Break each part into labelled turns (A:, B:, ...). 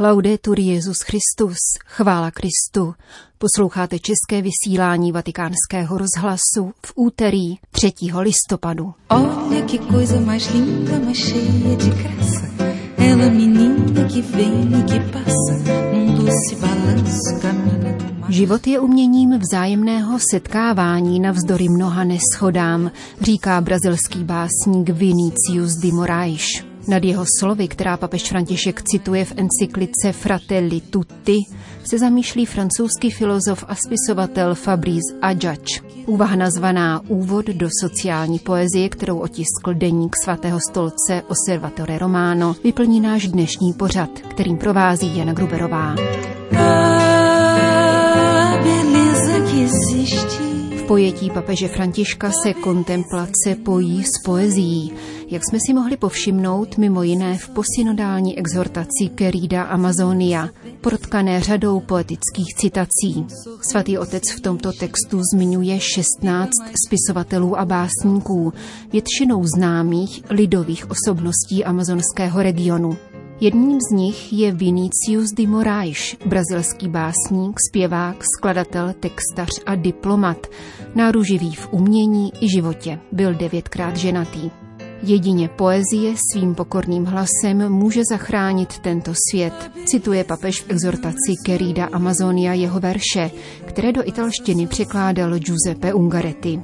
A: Laudetur Jezus Christus, chvála Kristu. Posloucháte české vysílání Vatikánského rozhlasu v úterý 3. listopadu. Olha que coisa mais linda, mais cheia de graça. Ela menina que vem e que passa, num doce balanço caminha Život je uměním vzájemného setkávání navzdory mnoha neschodám, říká brazilský básník Vinicius de Moraes. Nad jeho slovy, která papež František cituje v encyklice Fratelli Tutti, se zamýšlí francouzský filozof a spisovatel Fabrice Adjac. Úvaha nazvaná Úvod do sociální poezie, kterou otiskl deník svatého stolce Osservatore Romano, vyplní náš dnešní pořad, kterým provází Jana Gruberová. V pojetí papeže Františka se kontemplace pojí s poezí, jak jsme si mohli povšimnout mimo jiné v posynodální exhortaci Querida Amazonia, protkané řadou poetických citací. Svatý otec v tomto textu zmiňuje 16 spisovatelů a básníků, většinou známých lidových osobností amazonského regionu. Jedním z nich je Vinicius de Moraes, brazilský básník, zpěvák, skladatel, textař a diplomat, náruživý v umění i životě. Byl devětkrát ženatý. Jedině poezie svým pokorným hlasem může zachránit tento svět, cituje papež v exhortaci Querida Amazonia jeho verše, které do italštiny překládal Giuseppe Ungaretti.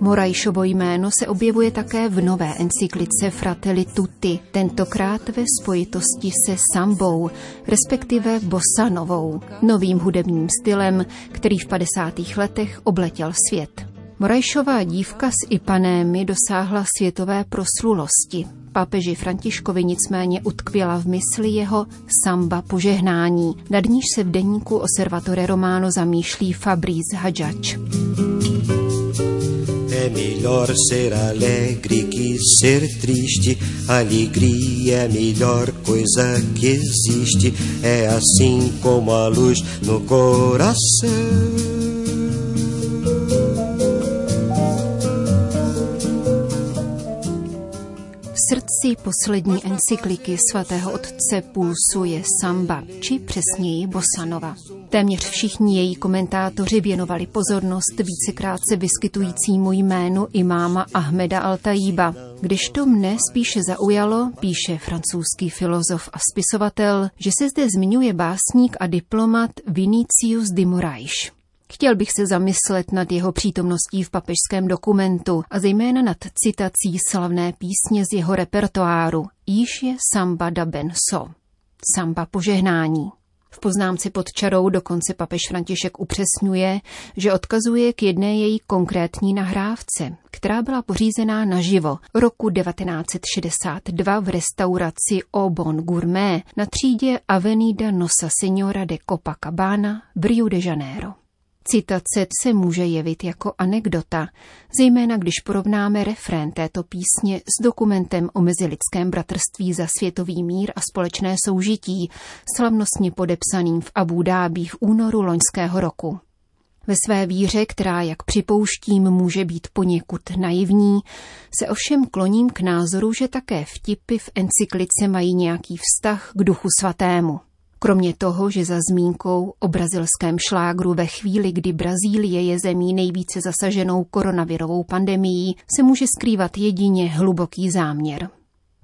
A: Morajšovo jméno se objevuje také v nové encyklice Fratelli Tutti, tentokrát ve spojitosti se sambou, respektive bosanovou, novým hudebním stylem, který v 50. letech obletěl svět. Morajšová dívka z Ipanémy dosáhla světové proslulosti. Papeži Františkovi nicméně utkvěla v mysli jeho samba požehnání, nad níž se v denníku Osservatore Romano zamýšlí Fabrice Hadžač. É melhor ser alegre que ser triste. Alegria é melhor coisa que existe. É assim como a luz no coração. Srdci poslední encykliky svatého otce pulsuje samba, či přesněji bosanova. Téměř všichni její komentátoři věnovali pozornost vícekrát se vyskytujícímu jménu imáma Ahmeda Altajíba. Když to mne spíše zaujalo, píše francouzský filozof a spisovatel, že se zde zmiňuje básník a diplomat Vinicius de Moraes. Chtěl bych se zamyslet nad jeho přítomností v papežském dokumentu a zejména nad citací slavné písně z jeho repertoáru, již je Samba da Benso, Samba požehnání. V poznámce pod čarou dokonce papež František upřesňuje, že odkazuje k jedné její konkrétní nahrávce, která byla pořízená naživo roku 1962 v restauraci Au Bon Gourmet na třídě Avenida Nossa Senhora de Copacabana v Rio de Janeiro. Citace se může jevit jako anekdota, zejména když porovnáme refrén této písně s dokumentem o mezilidském bratrství za světový mír a společné soužití, slavnostně podepsaným v Abu Dhabi v únoru loňského roku. Ve své víře, která, jak připouštím, může být poněkud naivní, se ovšem kloním k názoru, že také vtipy v encyklice mají nějaký vztah k duchu svatému. Kromě toho, že za zmínkou o brazilském šlágru ve chvíli, kdy Brazílie je zemí nejvíce zasaženou koronavirovou pandemií, se může skrývat jedině hluboký záměr.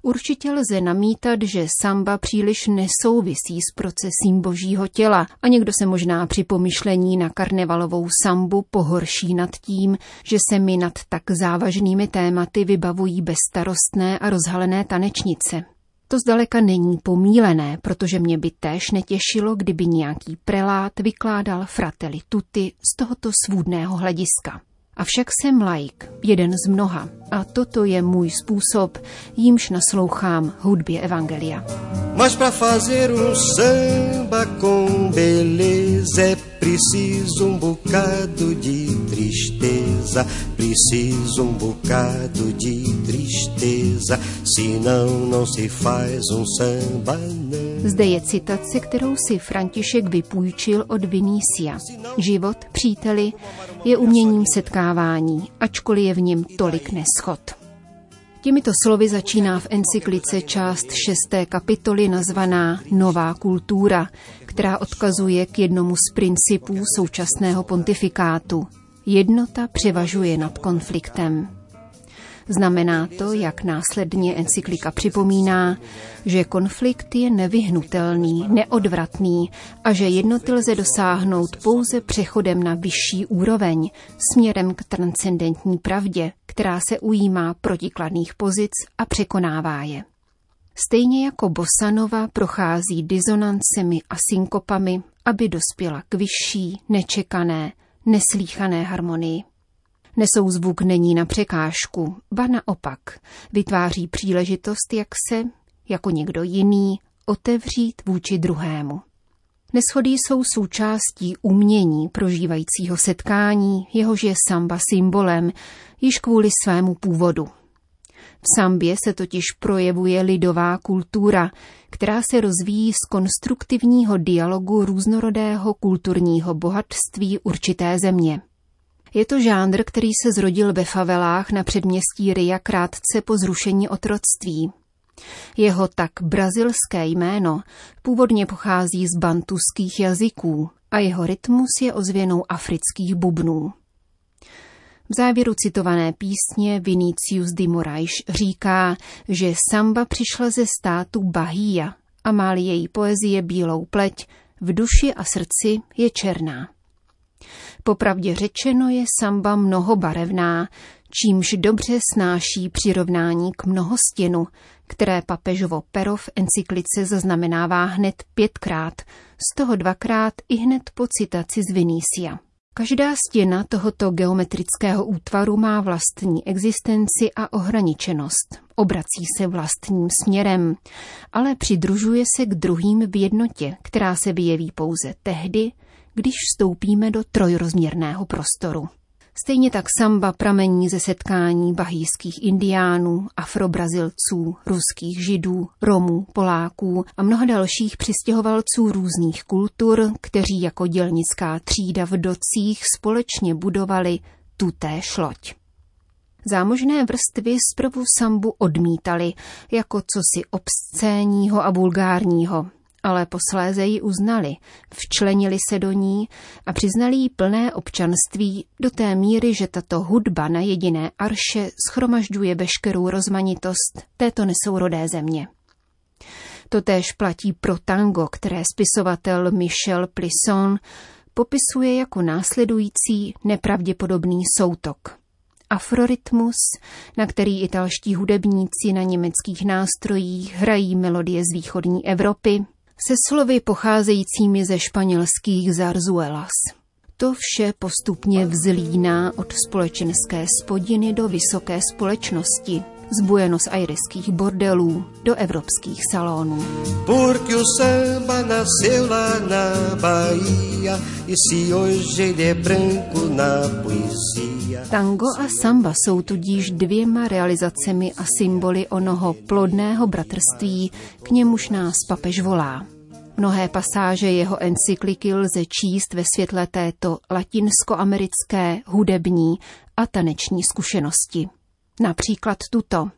A: Určitě lze namítat, že samba příliš nesouvisí s procesím božího těla a někdo se možná při pomyšlení na karnevalovou sambu pohorší nad tím, že se mi nad tak závažnými tématy vybavují bezstarostné a rozhalené tanečnice. To zdaleka není pomílené, protože mě by též netěšilo, kdyby nějaký prelát vykládal frateli tuty z tohoto svůdného hlediska. Avšak jsem laik, jeden z mnoha, a toto je můj způsob, jímž naslouchám hudbě Evangelia. Mas para fazer um samba com beleza Preciso um bocado de tristeza, preciso um bocado de tristeza, senão não se faz um samba não. Zde je citace, kterou si František vypůjčil od Vinícia. Život, příteli, je uměním setkávání, ačkoliv je v něm tolik neschod. Těmito slovy začíná v encyklice část šesté kapitoly nazvaná Nová kultura, která odkazuje k jednomu z principů současného pontifikátu. Jednota převažuje nad konfliktem. Znamená to, jak následně encyklika připomíná, že konflikt je nevyhnutelný, neodvratný a že jednoty lze dosáhnout pouze přechodem na vyšší úroveň, směrem k transcendentní pravdě, která se ujímá protikladných pozic a překonává je. Stejně jako Bosanova prochází dizonancemi a synkopami, aby dospěla k vyšší, nečekané, neslíchané harmonii. Nesou zvuk není na překážku, ba naopak, vytváří příležitost, jak se, jako někdo jiný, otevřít vůči druhému. Neschody jsou součástí umění prožívajícího setkání, jehož je samba symbolem, již kvůli svému původu. V sambě se totiž projevuje lidová kultura, která se rozvíjí z konstruktivního dialogu různorodého kulturního bohatství určité země. Je to žánr, který se zrodil ve favelách na předměstí Ria krátce po zrušení otroctví. Jeho tak brazilské jméno původně pochází z bantuských jazyků a jeho rytmus je ozvěnou afrických bubnů. V závěru citované písně Vinicius de Moraes říká, že samba přišla ze státu Bahia a má její poezie bílou pleť, v duši a srdci je černá. Popravdě řečeno je samba mnohobarevná, čímž dobře snáší přirovnání k mnohostěnu, které papežovo pero v encyklice zaznamenává hned pětkrát, z toho dvakrát i hned po citaci z Vinícia. Každá stěna tohoto geometrického útvaru má vlastní existenci a ohraničenost. Obrací se vlastním směrem, ale přidružuje se k druhým v jednotě, která se vyjeví pouze tehdy, když vstoupíme do trojrozměrného prostoru. Stejně tak samba pramení ze setkání bahijských indiánů, afrobrazilců, ruských židů, romů, poláků a mnoha dalších přistěhovalců různých kultur, kteří jako dělnická třída v docích společně budovali tutéž loď. Zámožné vrstvy zprvu sambu odmítali jako cosi obscénního a vulgárního, ale posléze ji uznali, včlenili se do ní a přiznali jí plné občanství do té míry, že tato hudba na jediné arše schromažďuje veškerou rozmanitost této nesourodé země. Totéž platí pro tango, které spisovatel Michel Plisson popisuje jako následující nepravděpodobný soutok. Afrorytmus, na který italští hudebníci na německých nástrojích hrají melodie z východní Evropy, se slovy pocházejícími ze španělských zarzuelas. To vše postupně vzlíná od společenské spodiny do vysoké společnosti, z Buenos Aireských bordelů do evropských salonů. Porque o samba nasceu lá na Bahia e se hoje ele é branco na poesia. Tango a samba jsou tudíž dvěma realizacemi a symboly onoho plodného bratrství, k němuž nás papež volá. Mnohé pasáže jeho encykliky lze číst ve světle této latinskoamerické hudební a taneční zkušenosti. Například tuto.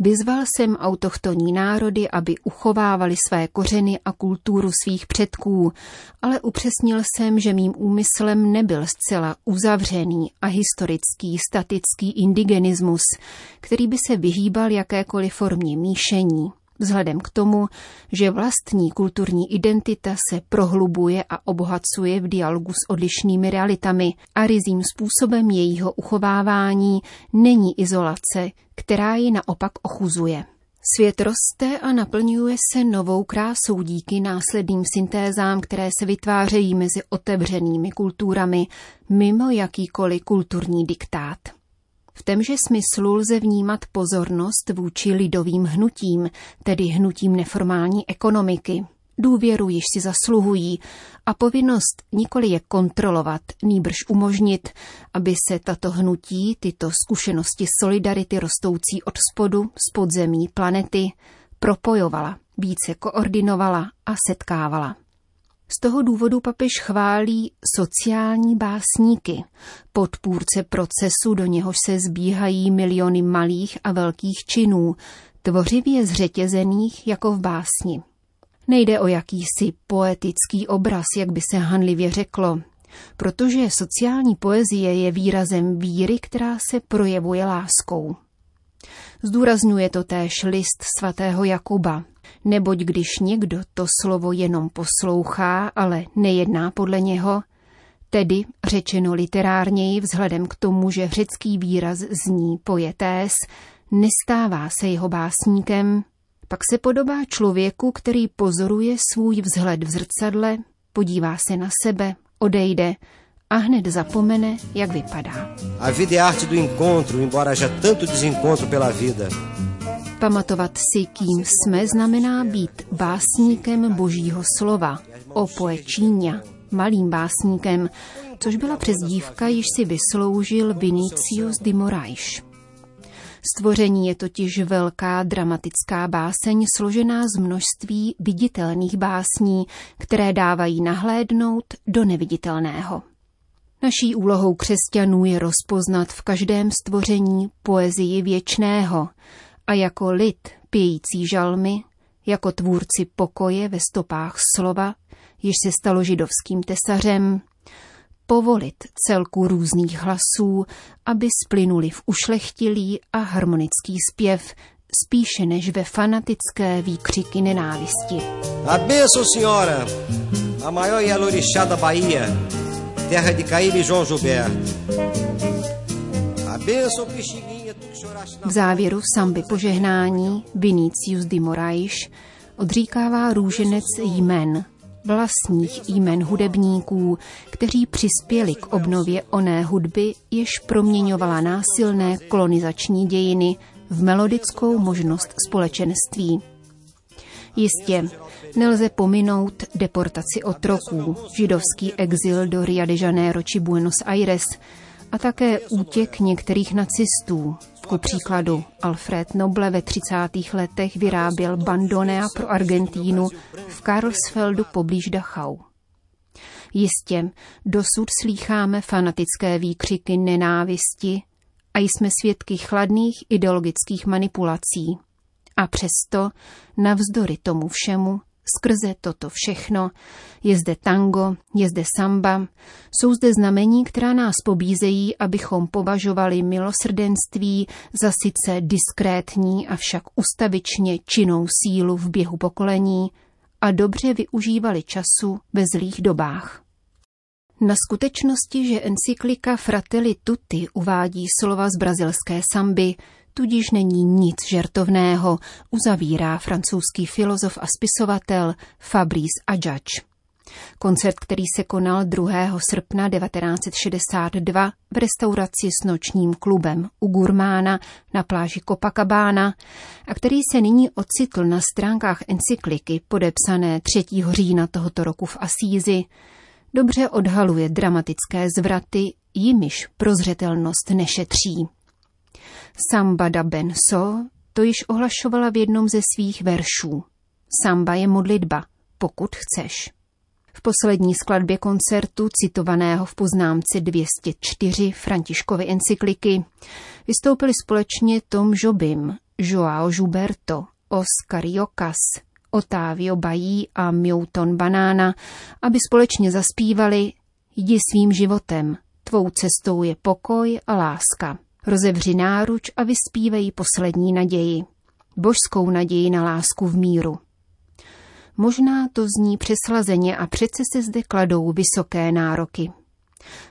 A: Vyzval jsem autochtonní národy, aby uchovávali své kořeny a kulturu svých předků, ale upřesnil jsem, že mým úmyslem nebyl zcela uzavřený a historický statický indigenismus, který by se vyhýbal jakékoliv formě míšení vzhledem k tomu, že vlastní kulturní identita se prohlubuje a obohacuje v dialogu s odlišnými realitami a rizím způsobem jejího uchovávání není izolace, která ji naopak ochuzuje. Svět roste a naplňuje se novou krásou díky následným syntézám, které se vytvářejí mezi otevřenými kulturami mimo jakýkoliv kulturní diktát. V smyslu lze vnímat pozornost vůči lidovým hnutím, tedy hnutím neformální ekonomiky. Důvěru již si zasluhují a povinnost nikoli je kontrolovat, nýbrž umožnit, aby se tato hnutí, tyto zkušenosti solidarity rostoucí od spodu, z podzemí planety, propojovala, více koordinovala a setkávala. Z toho důvodu papež chválí sociální básníky, podpůrce procesu, do něhož se zbíhají miliony malých a velkých činů, tvořivě zřetězených jako v básni. Nejde o jakýsi poetický obraz, jak by se hanlivě řeklo, protože sociální poezie je výrazem víry, která se projevuje láskou. Zdůrazňuje to též list svatého Jakuba, neboť když někdo to slovo jenom poslouchá, ale nejedná podle něho, tedy řečeno literárněji vzhledem k tomu, že řecký výraz zní pojetés, nestává se jeho básníkem, pak se podobá člověku, který pozoruje svůj vzhled v zrcadle, podívá se na sebe, odejde a hned zapomene, jak vypadá.
B: A vida je arte do encontro, embora já tanto desencontro pela vida.
A: Pamatovat si, kým jsme, znamená být básníkem božího slova, o poečíňa, malým básníkem, což byla přezdívka, již si vysloužil Vinicius de Moraes. Stvoření je totiž velká dramatická báseň složená z množství viditelných básní, které dávají nahlédnout do neviditelného. Naší úlohou křesťanů je rozpoznat v každém stvoření poezii věčného a jako lid pějící žalmy, jako tvůrci pokoje ve stopách slova, již se stalo židovským tesařem, povolit celku různých hlasů, aby splynuli v ušlechtilý a harmonický zpěv, spíše než ve fanatické výkřiky nenávisti.
B: A benção, senhora! A maior Yalorixá da Bahia, terra de Caíbe e João Gilberto. A benção, Pixinguinha,
A: V závěru samby požehnání Vinicius de Moraes odříkává růženec jmen, vlastních jmen hudebníků, kteří přispěli k obnově oné hudby, jež proměňovala násilné kolonizační dějiny v melodickou možnost společenství. Jistě, nelze pominout deportaci otroků, židovský exil do Rio de Janeiro či Buenos Aires a také útěk některých nacistů. Ku příkladu Alfred Noble ve 30. letech vyráběl bandonea pro Argentínu v Karlsfeldu poblíž Dachau. Jistě, dosud slýcháme fanatické výkřiky nenávisti a jsme svědky chladných ideologických manipulací. A přesto, navzdory tomu všemu, skrze toto všechno, je zde tango, je zde samba, jsou zde znamení, která nás pobízejí, abychom považovali milosrdenství za sice diskrétní, avšak ustavičně činnou sílu v běhu pokolení a dobře využívali času ve zlých dobách. Na skutečnosti, že encyklika Fratelli Tutti uvádí slova z brazilské samby, tudíž není nic žertovného, uzavírá francouzský filozof a spisovatel Fabrice Adjadj. Koncert, který se konal 2. srpna 1962 v restauraci s nočním klubem u Gurmána na pláži Copacabana a který se nyní ocitl na stránkách encykliky podepsané 3. října tohoto roku v Asízi, dobře odhaluje dramatické zvraty, jimiž prozřetelnost nešetří. Samba da Benso to již ohlašovala v jednom ze svých veršů. Samba je modlitba, pokud chceš. V poslední skladbě koncertu, citovaného v poznámce 204 Františkovy encykliky, vystoupili společně Tom Jobim, Joao Gilberto, Oscar Jocas, Otávio Bají a Milton Banana, aby společně zaspívali Jdi svým životem, tvou cestou je pokoj a láska. Rozevři náruč a vyspívej poslední naději. Božskou naději na lásku v míru. Možná to zní přeslazeně a přece se zde kladou vysoké nároky.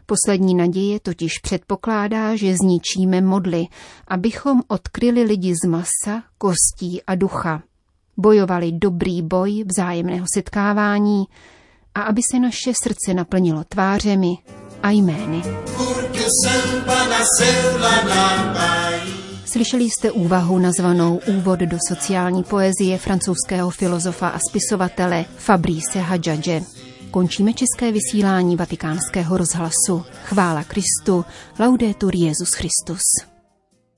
A: Poslední naděje totiž předpokládá, že zničíme modly, abychom odkryli lidi z masa, kostí a ducha. Bojovali dobrý boj vzájemného setkávání a aby se naše srdce naplnilo tvářemi a jmény. Slyšeli jste úvahu nazvanou Úvod do sociální poezie francouzského filozofa a spisovatele Fabrice Hadžadže. Končíme české vysílání vatikánského rozhlasu. Chvála Kristu, laudetur Jezus Christus.